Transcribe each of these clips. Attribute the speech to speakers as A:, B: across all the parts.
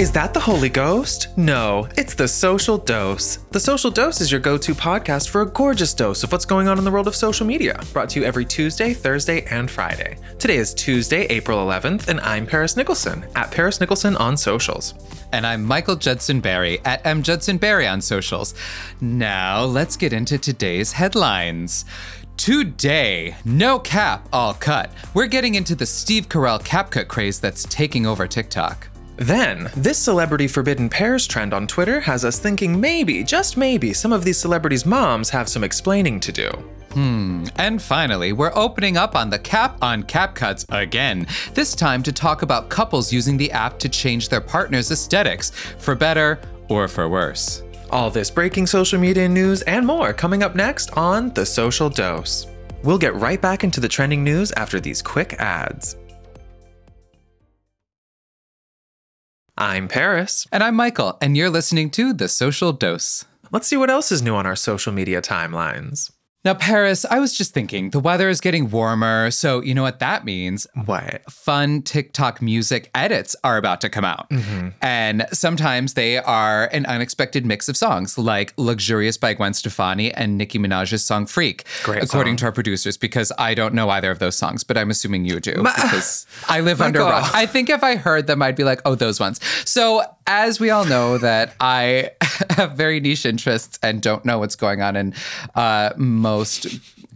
A: Is that the Holy Ghost? No, it's the Social Dose. The Social Dose is your go to podcast for a gorgeous dose of what's going on in the world of social media, brought to you every Tuesday, Thursday, and Friday. Today is Tuesday, April 11th, and I'm Paris Nicholson at Paris Nicholson on socials.
B: And I'm Michael Judson Berry at M. Judson Berry on socials. Now, let's get into today's headlines. Today, no cap, all cut. We're getting into the Steve Carell cap cut craze that's taking over TikTok.
A: Then, this celebrity forbidden pairs trend on Twitter has us thinking maybe, just maybe, some of these celebrities' moms have some explaining to do.
B: Hmm. And finally, we're opening up on the cap on cap cuts again. This time to talk about couples using the app to change their partner's aesthetics, for better or for worse.
A: All this breaking social media news and more coming up next on The Social Dose. We'll get right back into the trending news after these quick ads. I'm Paris.
B: And I'm Michael, and you're listening to The Social Dose.
A: Let's see what else is new on our social media timelines.
B: Now, Paris, I was just thinking the weather is getting warmer. So, you know what that means?
A: What?
B: Fun TikTok music edits are about to come out. Mm-hmm. And sometimes they are an unexpected mix of songs, like Luxurious by Gwen Stefani and Nicki Minaj's song Freak,
A: Great
B: according
A: song.
B: to our producers, because I don't know either of those songs, but I'm assuming you do because I live under a rock. I think if I heard them, I'd be like, oh, those ones. So, as we all know, that I have very niche interests and don't know what's going on in uh, most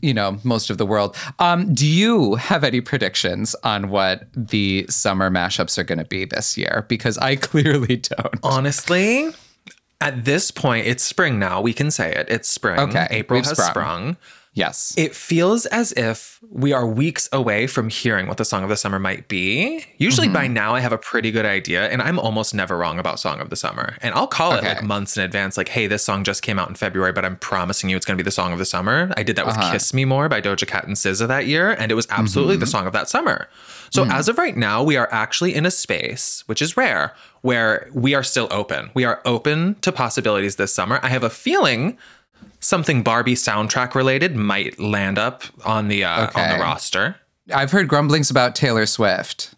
B: you know most of the world um, do you have any predictions on what the summer mashups are going to be this year because i clearly don't
A: Honestly, at this point, it's spring now. We can say it. It's spring.
B: Okay,
A: April has
B: sprung.
A: sprung.
B: Yes
A: It feels as if we are weeks away from hearing what the song of the summer might be. Usually by mm-hmm. now I have a pretty good idea and I'm almost never wrong about song of the summer. And I'll call it like months in advance like hey this song just came out in February but I'm promising you it's going to be the song of the summer. I did that with
B: Uh-huh.
A: Kiss Me More by Doja Cat and SZA that year and it was absolutely the mm-hmm. song of that summer. So mm. as of right now we are actually in a space which is rare where we are still open. We are open to possibilities this summer. I have a feeling something Barbie soundtrack related might land up on the uh, on the roster.
B: i've heard grumblings about taylor swift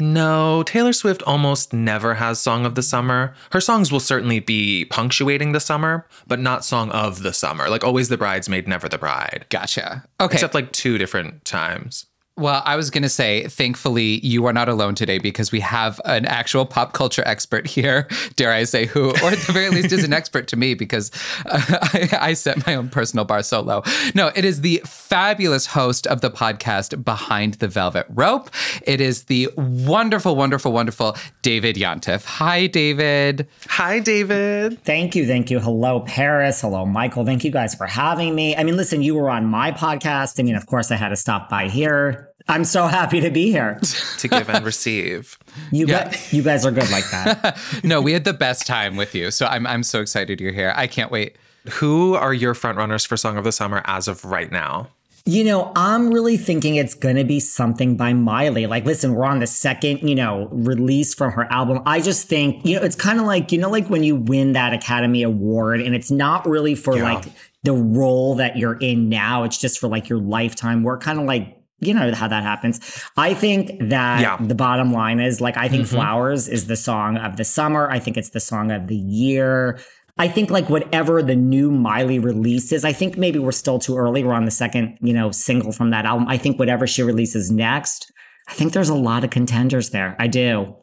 A: No, Taylor Swift almost never has song of the summer. Her songs will certainly be punctuating the summer, but not song of the summer. Like always the bridesmaid, never the bride.
B: gotcha okay
A: Except like two different times.
B: Well, I was going to say, thankfully, you are not alone today because we have an actual pop culture expert here, dare I say, who, or at the very least, is an expert to me because uh, I, I set my own personal bar so low. No, it is the fabulous host of the podcast Behind the Velvet Rope. It is the wonderful, wonderful, wonderful David Yontef. Hi, David.
A: Hi, David.
C: Thank you. Thank you. Hello, Paris. Hello, Michael. Thank you guys for having me. I mean, listen, you were on my podcast. I mean, of course, I had to stop by here. I'm so happy to be here.
A: To give and receive.
C: You,
B: Yeah.
C: guys, you guys are good like that.
B: No, we had the best time with you. So I'm, I'm so excited you're here. I can't wait.
A: Who are your frontrunners for Song of the Summer as of right now?
C: You know, I'm really thinking it's going to be something by Miley. Like, listen, we're on the second, you know, release from her album. I just think, you know, it's kind of like, you know, like when you win that Academy Award and it's not really for
A: Yeah.
C: like the role that you're in now, it's just for like your lifetime work, kind of like, you know how that happens. I think that
A: Yeah.
C: the bottom line is like, I think
A: Mhm.
C: Flowers is the song of the summer. I think it's the song of the year. I think like whatever the new Miley releases, I think maybe we're still too early. We're on the second, you know, single from that album. I think whatever she releases next, I think there's a lot of contenders there. I do.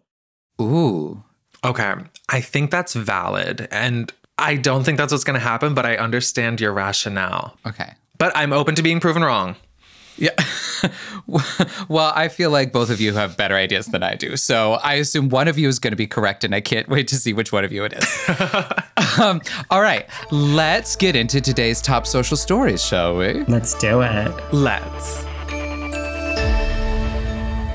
B: Ooh.
A: Okay. I think that's valid. And I don't think that's what's going to happen, but I understand your rationale.
B: Okay.
A: But I'm open to being proven wrong.
B: Yeah. well, I feel like both of you have better ideas than I do. So I assume one of you is going to be correct, and I can't wait to see which one of you it is. um, all right. Let's get into today's top social stories, shall we?
C: Let's do it.
A: Let's.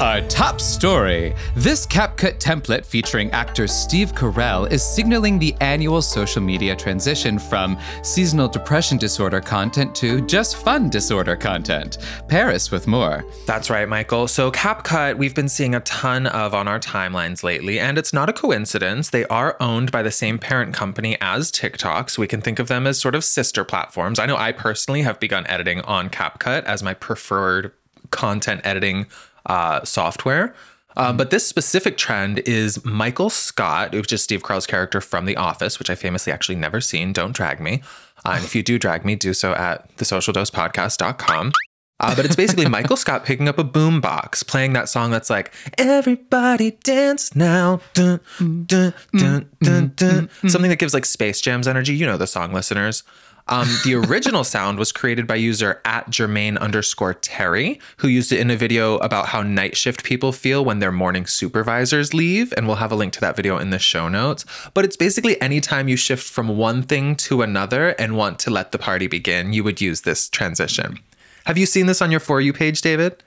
B: Our top story. This CapCut template featuring actor Steve Carell is signaling the annual social media transition from seasonal depression disorder content to just fun disorder content. Paris with more.
A: That's right, Michael. So, CapCut, we've been seeing a ton of on our timelines lately, and it's not a coincidence. They are owned by the same parent company as TikTok, so we can think of them as sort of sister platforms. I know I personally have begun editing on CapCut as my preferred content editing uh, software. Um, but this specific trend is Michael Scott, which is Steve Carell's character from The Office, which I famously actually never seen. Don't drag me. Uh, and if you do drag me, do so at thesocialdosepodcast.com. Uh, but it's basically Michael Scott picking up a boombox, playing that song that's like, Everybody dance now. Dun, dun, dun, dun, dun. Something that gives like Space Jam's energy. You know the song, listeners. Um, the original sound was created by user at Jermaine underscore Terry, who used it in a video about how night shift people feel when their morning supervisors leave. And we'll have a link to that video in the show notes. But it's basically anytime you shift from one thing to another and want to let the party begin, you would use this transition. Have you seen this on your For You page, David?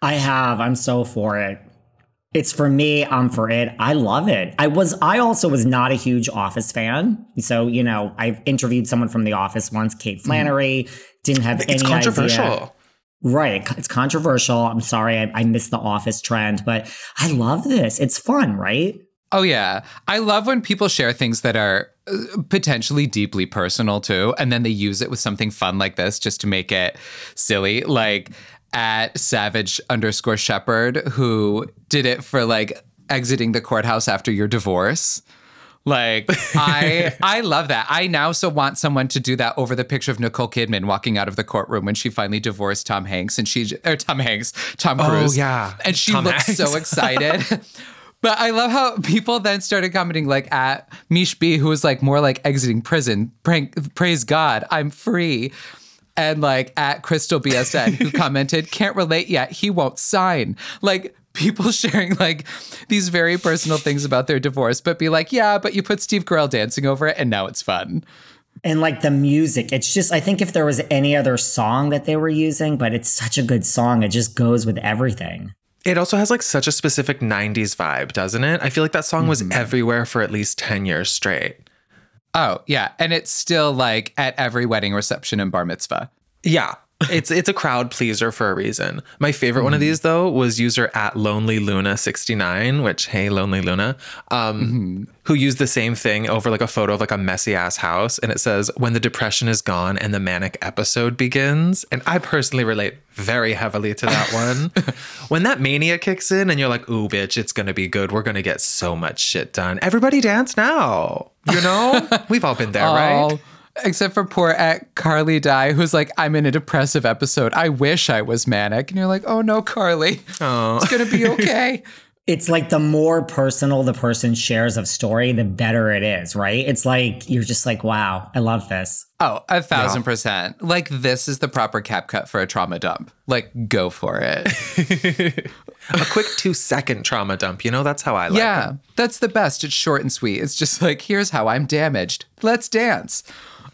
C: I have. I'm so for it. It's for me. I'm for it. I love it. I was. I also was not a huge Office fan. So you know, I've interviewed someone from The Office once, Kate Flannery. Didn't have
A: It's
C: any
A: controversial.
C: idea. Right. It's controversial. I'm sorry. I, I missed the Office trend, but I love this. It's fun, right?
B: Oh yeah, I love when people share things that are uh, potentially deeply personal too, and then they use it with something fun like this just to make it silly. Like at Savage underscore Shepherd, who did it for like exiting the courthouse after your divorce. Like I I love that. I now so want someone to do that over the picture of Nicole Kidman walking out of the courtroom when she finally divorced Tom Hanks and she or Tom Hanks, Tom oh, Cruise.
A: yeah.
B: And she
A: Tom
B: looks
A: Hanks.
B: so excited. But I love how people then started commenting like at Mish B, who was like more like exiting prison. Prank, praise God, I'm free. And like at Crystal BSN, who commented, can't relate yet. He won't sign. Like people sharing like these very personal things about their divorce, but be like, yeah, but you put Steve Carell dancing over it and now it's fun.
C: And like the music, it's just, I think if there was any other song that they were using, but it's such a good song, it just goes with everything.
A: It also has like such a specific 90s vibe, doesn't it? I feel like that song was mm-hmm. everywhere for at least 10 years straight.
B: Oh, yeah. And it's still like at every wedding reception and bar mitzvah.
A: Yeah. It's it's a crowd pleaser for a reason. My favorite one of these though was user at Lonely Luna 69, which hey Lonely Luna, um, who used the same thing over like a photo of like a messy ass house, and it says when the depression is gone and the manic episode begins. And I personally relate very heavily to that one. when that mania kicks in and you're like, ooh, bitch, it's gonna be good. We're gonna get so much shit done. Everybody dance now. You know? We've all been there, right?
B: Except for poor at Carly Die, who's like, I'm in a depressive episode. I wish I was manic. And you're like, oh no, Carly.
A: Oh.
B: It's gonna be okay.
C: It's like the more personal the person shares of story, the better it is, right? It's like, you're just like, wow, I love this.
B: Oh, a thousand percent. Like this is the proper cap cut for a trauma dump. Like, go for it.
A: a quick two second trauma dump. You know, that's how I like it.
B: yeah,
A: them.
B: that's the best. It's short and sweet. It's just like, here's how I'm damaged. Let's dance.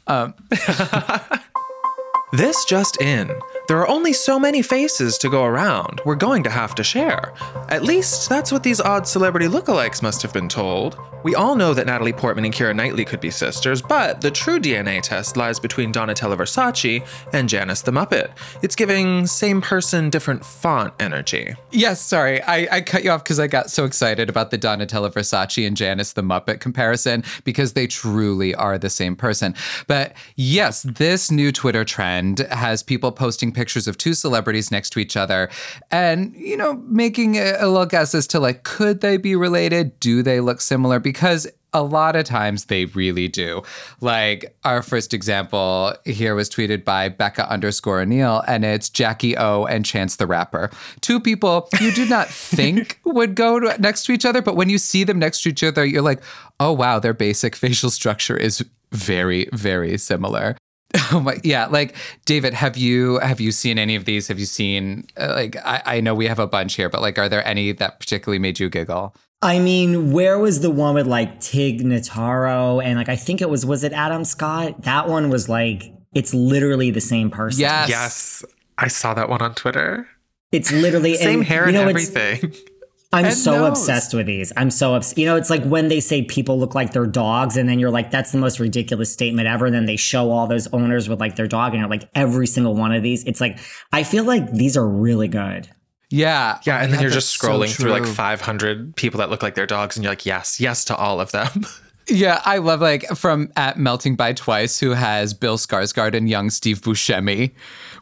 A: Um, this just in. There are only so many faces to go around. We're going to have to share. At least that's what these odd celebrity lookalikes must have been told. We all know that Natalie Portman and Keira Knightley could be sisters, but the true DNA test lies between Donatella Versace and Janice the Muppet. It's giving same person, different font energy.
B: Yes, sorry. I, I cut you off because I got so excited about the Donatella Versace and Janice the Muppet comparison because they truly are the same person. But yes, this new Twitter trend has people posting pictures of two celebrities next to each other and, you know, making a, a little guess as to like, could they be related? Do they look similar? Because a lot of times they really do. Like our first example here was tweeted by Becca underscore O'Neill, and it's Jackie O and Chance the Rapper. Two people you do not think would go to, next to each other, but when you see them next to each other, you're like, oh wow, their basic facial structure is very, very similar. Oh my, yeah. Like David, have you have you seen any of these? Have you seen uh, like I, I know we have a bunch here, but like, are there any that particularly made you giggle?
C: I mean, where was the one with like Tig Notaro and like I think it was was it Adam Scott? That one was like it's literally the same person.
B: Yes.
A: Yes, I saw that one on Twitter.
C: It's literally
A: Same
C: and,
A: hair
C: you
A: and
C: know, it's-
A: everything.
C: I'm
B: And
C: so
B: nose.
C: obsessed with these. I'm so obsessed. You know, it's like when they say people look like their dogs, and then you're like, that's the most ridiculous statement ever. And then they show all those owners with like their dog, and you're like, every single one of these. It's like, I feel like these are really good.
B: Yeah.
A: Yeah, and then you're
B: that's
A: just
B: so
A: scrolling through like 500 people that look like their dogs, and you're like, yes, yes to all of them.
B: Yeah, I love like from at Melting by Twice, who has Bill Skarsgård and young Steve Buscemi,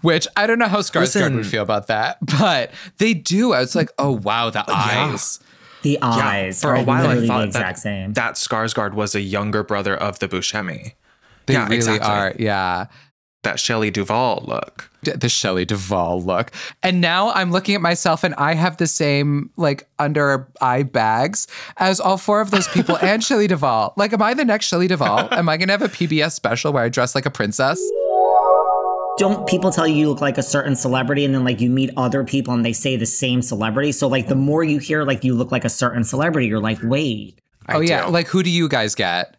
B: which I don't know how Skarsgård would feel about that, but they do. I was like, oh wow, the eyes.
C: The eyes
A: For
C: are
A: a while, I thought
C: the exact
A: that,
C: same.
A: that Skarsgård was a younger brother of the Buscemi.
B: They
A: Yeah,
B: really
A: exactly.
B: are. Yeah.
A: That Shelley Duvall look.
B: The Shelley Duvall look. And now I'm looking at myself and I have the same like under eye bags as all four of those people and Shelley Duvall. Like, am I the next Shelley Duvall? Am I going to have a PBS special where I dress like a princess?
C: Don't people tell you you look like a certain celebrity and then like you meet other people and they say the same celebrity? So like the more you hear like you look like a certain celebrity, you're like, wait.
A: I
B: oh, yeah. Like, who do you guys get?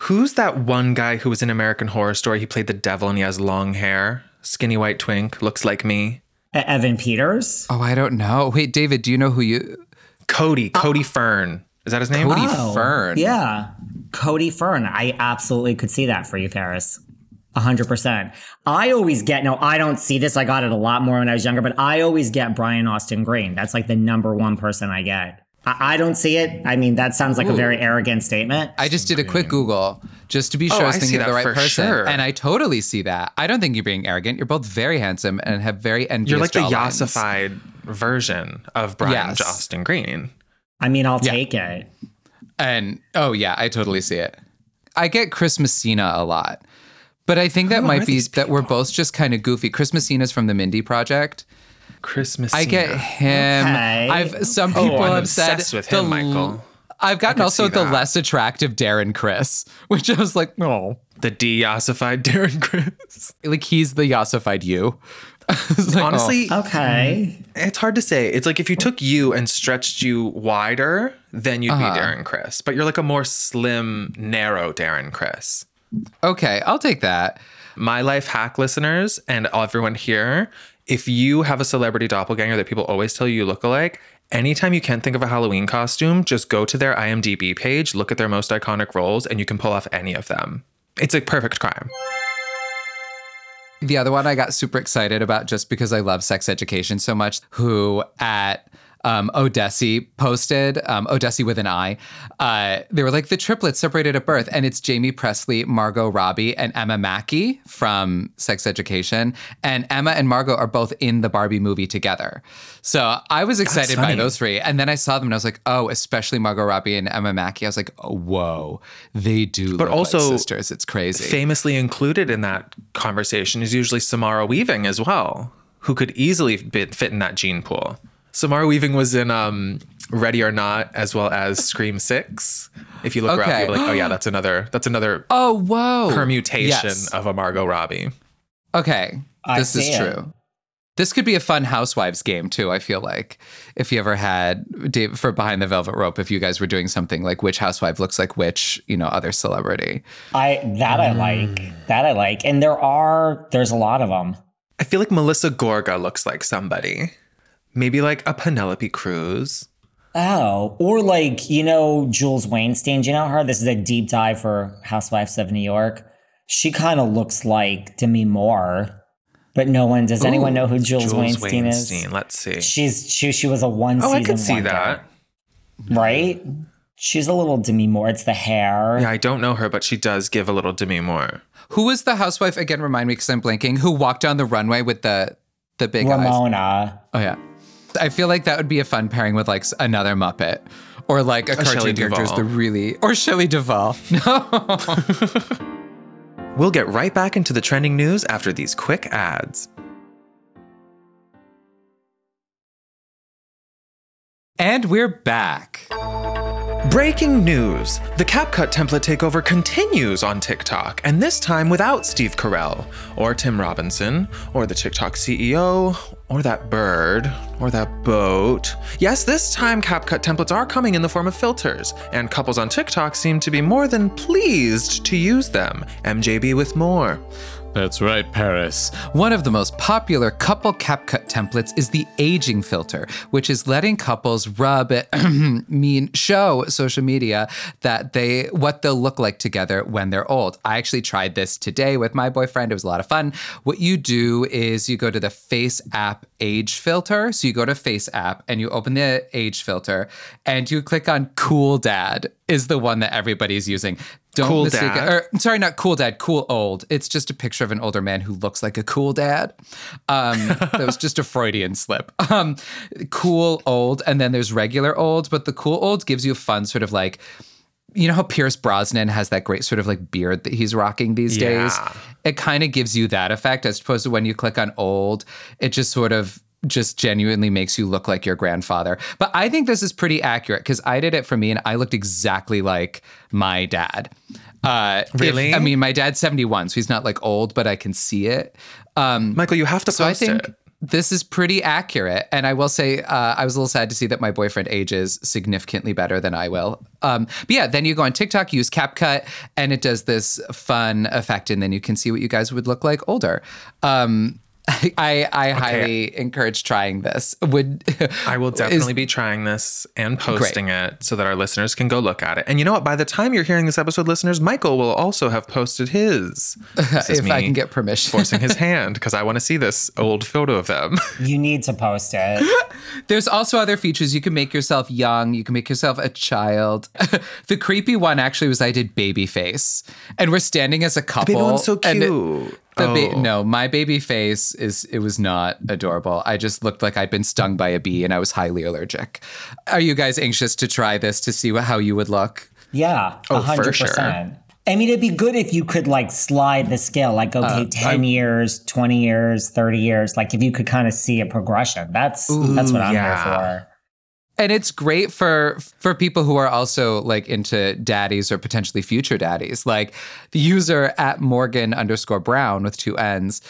A: Who's that one guy who was in American Horror Story? He played the devil and he has long hair, skinny white twink, looks like me.
C: Evan Peters?
B: Oh, I don't know. Wait, David, do you know who you.
A: Cody, uh, Cody Fern. Is that his name?
B: Cody
C: Oh,
B: Fern.
C: Yeah. Cody Fern. I absolutely could see that for you, Paris. A hundred percent. I always get no, I don't see this. I got it a lot more when I was younger, but I always get Brian Austin Green. That's like the number one person I get. I, I don't see it. I mean, that sounds like a very arrogant statement.
B: I just did a quick Google just to be oh, sure I
A: Oh, I see
B: thinking of the
A: that
B: right
A: for
B: person.
A: sure.
B: And I totally see that. I don't think you're being arrogant. You're both very handsome and have very envious
A: You're like the
B: jawlines.
A: yassified version of Brian
B: Yes.
A: Austin Green.
C: I mean, I'll
B: Yeah.
C: take it.
B: And oh yeah, I totally see it. I get Chris Messina a lot. But I think that
A: Who
B: might be
A: these
B: that we're both just kind of goofy. Chris Messina's from the Mindy Project.
A: Christmas.
B: I get him.
C: Okay.
B: I've some
A: Oh,
B: people
A: I'm
B: have said
A: obsessed with him,
B: l-
A: Michael.
B: I've gotten also the
A: that.
B: less attractive Darren Criss, which I was like, oh,
A: the de-yassified Darren Criss.
B: like he's the yassified you. It's like, oh.
A: Honestly,
C: Okay.
A: it's hard to say. It's like if you took you and stretched you wider, then you'd
B: Uh-huh.
A: be Darren Criss. But you're like a more slim, narrow Darren
B: Criss. Okay, I'll take that.
A: My life hack listeners and everyone here, if you have a celebrity doppelganger that people always tell you you look alike, anytime you can't think of a Halloween costume, just go to their IMDb page, look at their most iconic roles, and you can pull off any of them. It's a perfect crime.
B: The other one I got super excited about just because I love sex education so much, who at um, Odessi posted, um, Odessi with an I, uh, they were like the triplets separated at birth. And it's Jaime Pressly, Margot Robbie, and Emma Mackey from Sex Education. And Emma and Margot are both in the Barbie movie together. So I was excited by those three. And then I saw them and I was like, oh, especially Margot Robbie and Emma Mackey. I was like, oh, whoa, they do
A: But
B: look like
A: also
B: sisters. It's crazy.
A: Famously included in that conversation is usually Samara Weaving as well, who could easily fit in that gene pool. Samara Weaving was in um, Ready or Not as well as Scream Six. If you look
B: Okay.
A: around, you're like, oh yeah, that's another that's another
B: oh, whoa.
A: permutation
B: Yes.
A: of a Margot Robbie.
B: Okay,
C: I
B: this is
C: see it.
B: true. This could be a fun housewives game too. I feel like if you ever had Dave for behind the velvet rope, if you guys were doing something like which housewife looks like which, you know, other celebrity.
C: I that I like. That I like. And there are there's a lot of them.
A: I feel like Melissa Gorga looks like somebody. Maybe like a Penelope Cruz.
C: Oh, or like, you know, Jules Wainstein. Do you know her? This is a deep dive for Housewives of New York. She kind of looks like Demi Moore, but no one does anyone know who Jules,
A: Jules
C: Wainstein,
A: Wainstein.
C: is?
A: Let's see.
C: She's she she was a one
A: Oh,
C: season
A: I could see
C: wonder,
A: that.
C: right? She's a little Demi Moore. It's the hair.
A: Yeah, I don't know her, but she does give a little Demi Moore.
B: Who was the housewife again? Remind me because I'm blanking. Who walked down the runway with the the big eyes?
C: Ramona.
B: Oh yeah, I feel like that would be a fun pairing with like another Muppet or like a, cartoon character
A: Duvall.
B: The really or Shelley Duvall. No.
A: we'll get right back into the trending news after these quick ads.
B: and we're back.
A: Breaking news! The CapCut template takeover continues on TikTok, and this time without Steve Carell, or Tim Robinson, or the TikTok CEO, or that bird, or that boat. Yes, this time CapCut templates are coming in the form of filters, and couples on TikTok seem to be more than pleased to use them. MJB with more.
B: That's right, Paris. One of the most popular couple CapCut templates is the aging filter, which is letting couples rub mean show social media that they what they'll look like together when they're old. I actually tried this today with my boyfriend. It was a lot of fun. What you do is you go to the Face app age filter. So you go to Face app and you open the age filter and you click on cool dad is the one that everybody's using. Don't
A: Cool
B: mistake
A: dad.
B: it. Or, sorry, not cool dad, cool old. It's just a picture of an older man who looks like a cool dad. Um, that was just a Freudian slip. Um, cool old, and then there's regular old, but the cool old gives you a fun sort of like you know how Pierce Brosnan has that great sort of like beard that he's rocking these days? It kind of gives you that effect as opposed to when you click on old, it just sort of just genuinely makes you look like your grandfather. But I think this is pretty accurate because I did it for me and I looked exactly like my dad. Uh, if-
A: Really?
B: I mean, my dad's 71, so he's not like old, but I can see it.
A: Michael, you have to
B: So I think
A: it.
B: this is pretty accurate. And I will say, uh, I was a little sad to see that my boyfriend ages significantly better than I will. Um, but yeah, then you go on TikTok, use CapCut, and it does this fun effect, and then you can see what you guys would look like older. Um, I, I highly encourage trying this. Would
A: I will
B: is-
A: definitely be trying this and posting it so that our listeners can go look at it. And you know what? By the time you're hearing this episode, listeners, Michael will also have posted his.
B: If I can get permission.
A: forcing his hand because I want to see this old photo of them.
C: You need to post it.
B: There's also other features. You can make yourself young. You can make yourself a child. the creepy one actually was I did baby face, and we're standing as a couple.
A: Baby one's so
B: and it-
A: cute.
B: the ba-
A: Oh.
B: no, my baby face is it was not adorable. I just looked like I'd been stung by a bee, and I was highly allergic. Are you guys anxious to try this to see what, how you would look?
C: Yeah,
A: Oh,
C: a
A: for
C: hundred
A: sure.
C: percent. I mean, it'd be good if you could like slide the scale, like uh, okay, ten years, twenty years, thirty years. Like if you could kind of see a progression. That's that's what I'm
A: yeah.
C: here for.
B: And it's great for for people who are also like into daddies or potentially future daddies. Like the user at morgan underscore brown with two n's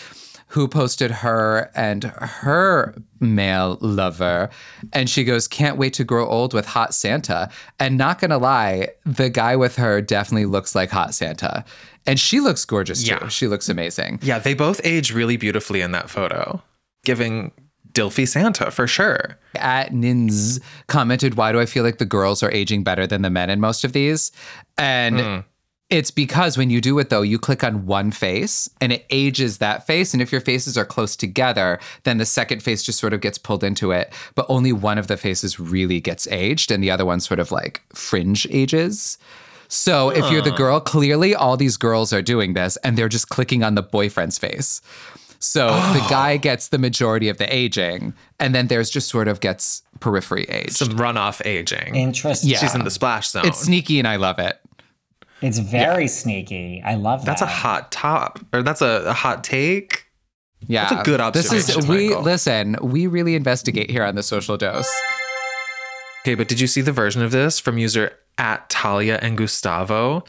B: who posted her and her male lover. And she goes can't wait to grow old with hot santa. And not gonna lie the guy with her definitely looks like hot santa. And she looks gorgeous too.
A: Yeah.
B: she looks amazing.
A: Yeah, they both age really beautifully in that photo, giving Dilfy Santa for sure.
B: at Nins commented, Why do I feel like the girls are aging better than the men in most of these? And hmm. it's because when you do it, though, you click on one face and it ages that face. And if your faces are close together, then the second face just sort of gets pulled into it. But only one of the faces really gets aged and the other one sort of like fringe ages. So if you're the girl, clearly all these girls are doing this and they're just clicking on the boyfriend's face. So the oh. guy gets the majority of the aging, and then there's just sort of gets periphery age.
A: Some runoff aging.
C: Interesting.
B: Yeah.
A: She's in the splash zone.
B: It's sneaky, and I love it.
C: It's very sneaky. I love that.
A: that's a hot top, or that's a, a hot take.
B: Yeah,
A: That's a good
B: This is
A: observation,
B: we
A: Michael.
B: listen. We really investigate here on the social dose.
A: Okay, but did you see the version of this from user at Talia and Gustavo?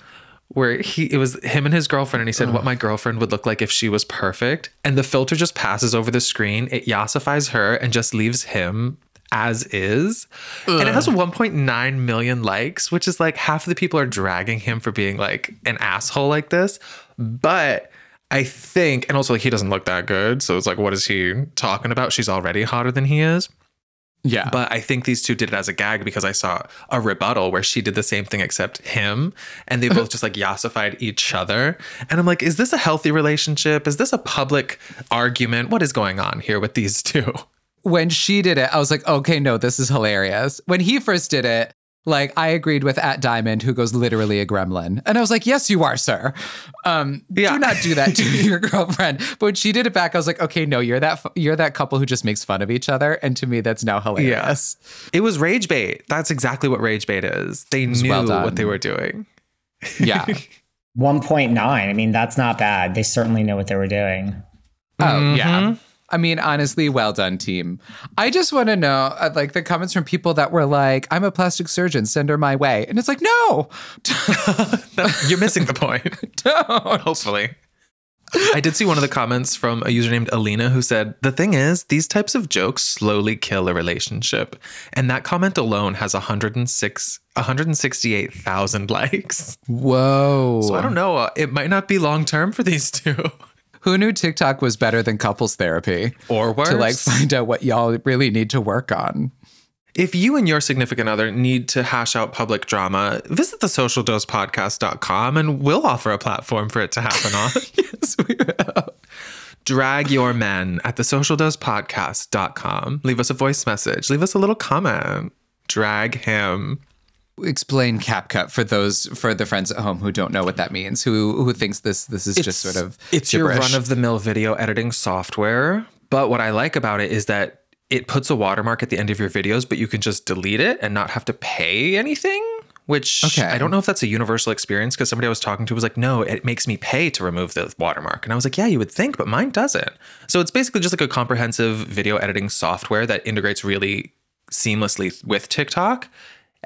A: Where he it was him and his girlfriend, and he said what my girlfriend would look like if she was perfect. And the filter just passes over the screen, it yassifies her and just leaves him as is. And it has 1.9 million likes, which is like half of the people are dragging him for being like an asshole like this. But I think, and also like he doesn't look that good. So it's like, what is he talking about? She's already hotter than he is.
B: Yeah,
A: But I think these two did it as a gag because I saw a rebuttal where she did the same thing except him. And they uh-huh. both just like yassified each other. And I'm like, is this a healthy relationship? Is this a public argument? What is going on here with these two?
B: when she did it, I was like, okay, no, this is hilarious. When he first did it, like I agreed with at Diamond, who goes literally a gremlin, and I was like, yes, you are, sir. Um,
A: Yeah.
B: do not do that to your girlfriend. But when she did it back, I was like, okay, no, you're that you're that couple who just makes fun of each other, and to me, that's now hilarious. Yes.
A: It was rage bait. That's exactly what rage bait is. They knew
B: well
A: what they were doing.
B: Yeah.
C: 1.9. I mean, that's not bad. They certainly know what they were doing.
B: Oh, yeah. I mean, honestly, well done, team. I just want to know, uh, like, the comments from people that were like, I'm a plastic surgeon, send her my way. And it's like, no,
A: You're missing the point.
B: don't.
A: Hopefully. I did see one of the comments from a user named Alina who said, The thing is, these types of jokes slowly kill a relationship. And that comment alone has 106, 168,000 likes.
B: Whoa.
A: So I don't know. uh, It might not be long term for these two.
B: Who knew TikTok was better than couples therapy?
A: Or worse.
B: To like find out what y'all really need to work on.
A: If you and your significant other need to hash out public drama, visit the socialdosepodcast.com and we'll offer a platform for it to happen on.
B: yes, we will.
A: Drag your men at the socialdosepodcast.com. Leave us a voice message. Leave us a little comment. Drag him.
B: Explain CapCut for those for the friends at home who don't know what that means, who who thinks this this is just sort of
A: it's
B: gibberish.
A: your run of the mill video editing software. But what I like about it is that it puts a watermark at the end of your videos, but you can just delete it and not have to pay anything. Which
B: Okay.
A: I don't know if that's a universal experience because somebody I was talking to was like, no, it makes me pay to remove the watermark. And I was like, yeah, you would think, but mine doesn't. So it's basically just like a comprehensive video editing software that integrates really seamlessly with TikTok,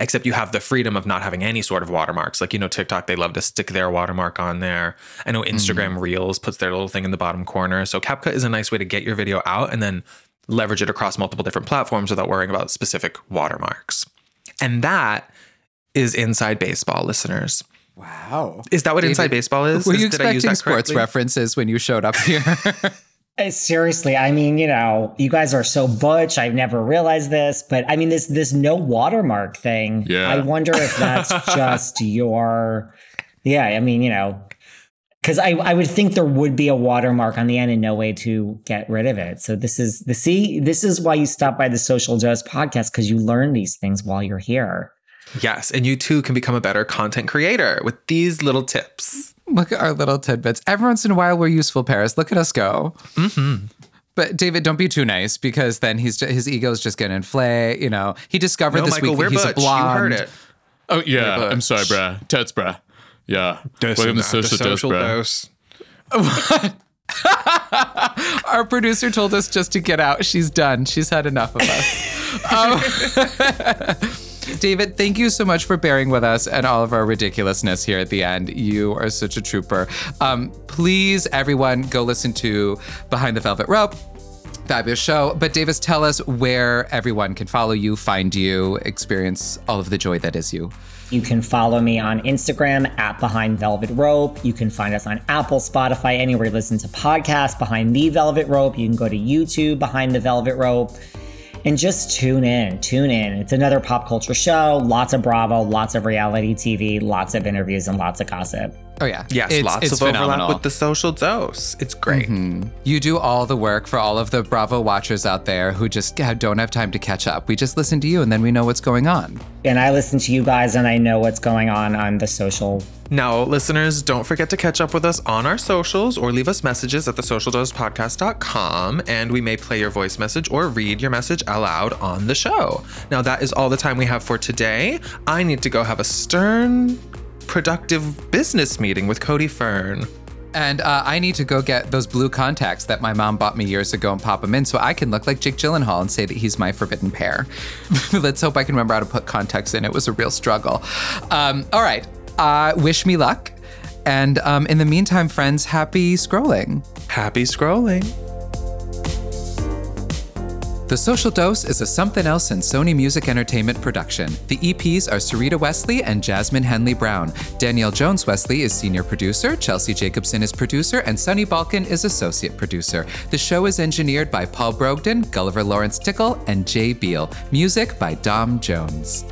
A: except you have the freedom of not having any sort of watermarks. Like, you know, TikTok, they love to stick their watermark on there. I know mm-hmm. Instagram Reels puts their little thing in the bottom corner. So CapCut is a nice way to get your video out and then leverage it across multiple different platforms without worrying about specific watermarks. And that is inside baseball, listeners.
B: wow.
A: Is that what
B: David,
A: inside baseball is?
B: Were
A: Is-
B: you
A: did I use
B: expecting sports references when you showed up here?
C: Uh, Seriously, I mean, you know, you guys are so butch. I've never realized this, but I mean, this this no watermark thing.
D: Yeah.
C: I wonder if that's just your. Yeah, I mean, you know, because I I would think there would be a watermark on the end and no way to get rid of it. So this is the see. This is why you stop by the Social Dose podcast because you learn these things while you're here.
A: Yes, and you too can become a better content creator with these little tips.
B: Look at our little tidbits. Every once in a while, we're useful, Paris. Look at us go.
A: Mm-hmm.
B: But David, don't be too nice because then he's his ego's just gonna inflate. You know, he discovered
A: No,
B: this
A: Michael,
B: week that he's
A: butch.
B: a blonde.
A: You heard it.
D: Oh yeah,
A: Wait,
D: I'm sorry, bruh. Tets, bruh. Yeah. Welcome to social, dose, bruh.
B: Our producer told us just to get out. She's done. She's had enough of us. Um, David, thank you so much for bearing with us and all of our ridiculousness here at the end. You are such a trooper. Um, please, everyone, go listen to Behind the Velvet Rope. Fabulous show. But Davis, tell us where everyone can follow you, find you, experience all of the joy that is you.
C: You can follow me on Instagram at Behind Velvet Rope. You can find us on Apple, Spotify, anywhere you listen to podcasts, Behind the Velvet Rope. You can go to YouTube, Behind the Velvet Rope, and just tune in. Tune in. It's another pop culture show. Lots of Bravo, lots of reality TV, lots of interviews, and lots of gossip.
B: Oh yeah,
A: Yes,
B: It's-
A: lots
B: it's
A: of overlap with the social dose. It's great. Mm-hmm.
B: You do all the work for all of the Bravo watchers out there who just ha- don't have time to catch up. We just listen to you and then we know what's going on.
C: And I listen to you guys, and I know what's going on on the social
A: Now, listeners, don't forget to catch up with us on our socials or leave us messages at thesocialdosepodcast.com, and we may play your voice message or read your message aloud on the show. Now, that is all the time we have for today. I need to go have a stern, productive business meeting with Cody Fern.
B: And uh, I need to go get those blue contacts that my mom bought me years ago and pop them in so I can look like Jake Gyllenhaal and say that he's my forbidden pair. Let's hope I can remember how to put contacts in. It was a real struggle. Um, all right. Uh, wish me luck. And um, in the meantime, friends, happy scrolling.
A: Happy scrolling.
B: The Social Dose is a Something Else and Sony Music Entertainment production. The EPs are Sarita Wesley and Jasmine Henley Brown. Danielle Jones Wesley is senior producer, Chelsea Jacobson is producer, and Sunny Balkin is associate producer. The show is engineered by Paul Brogdon, Gulliver Lawrence Tickle, and Jay Beal. Music by Dom Jones.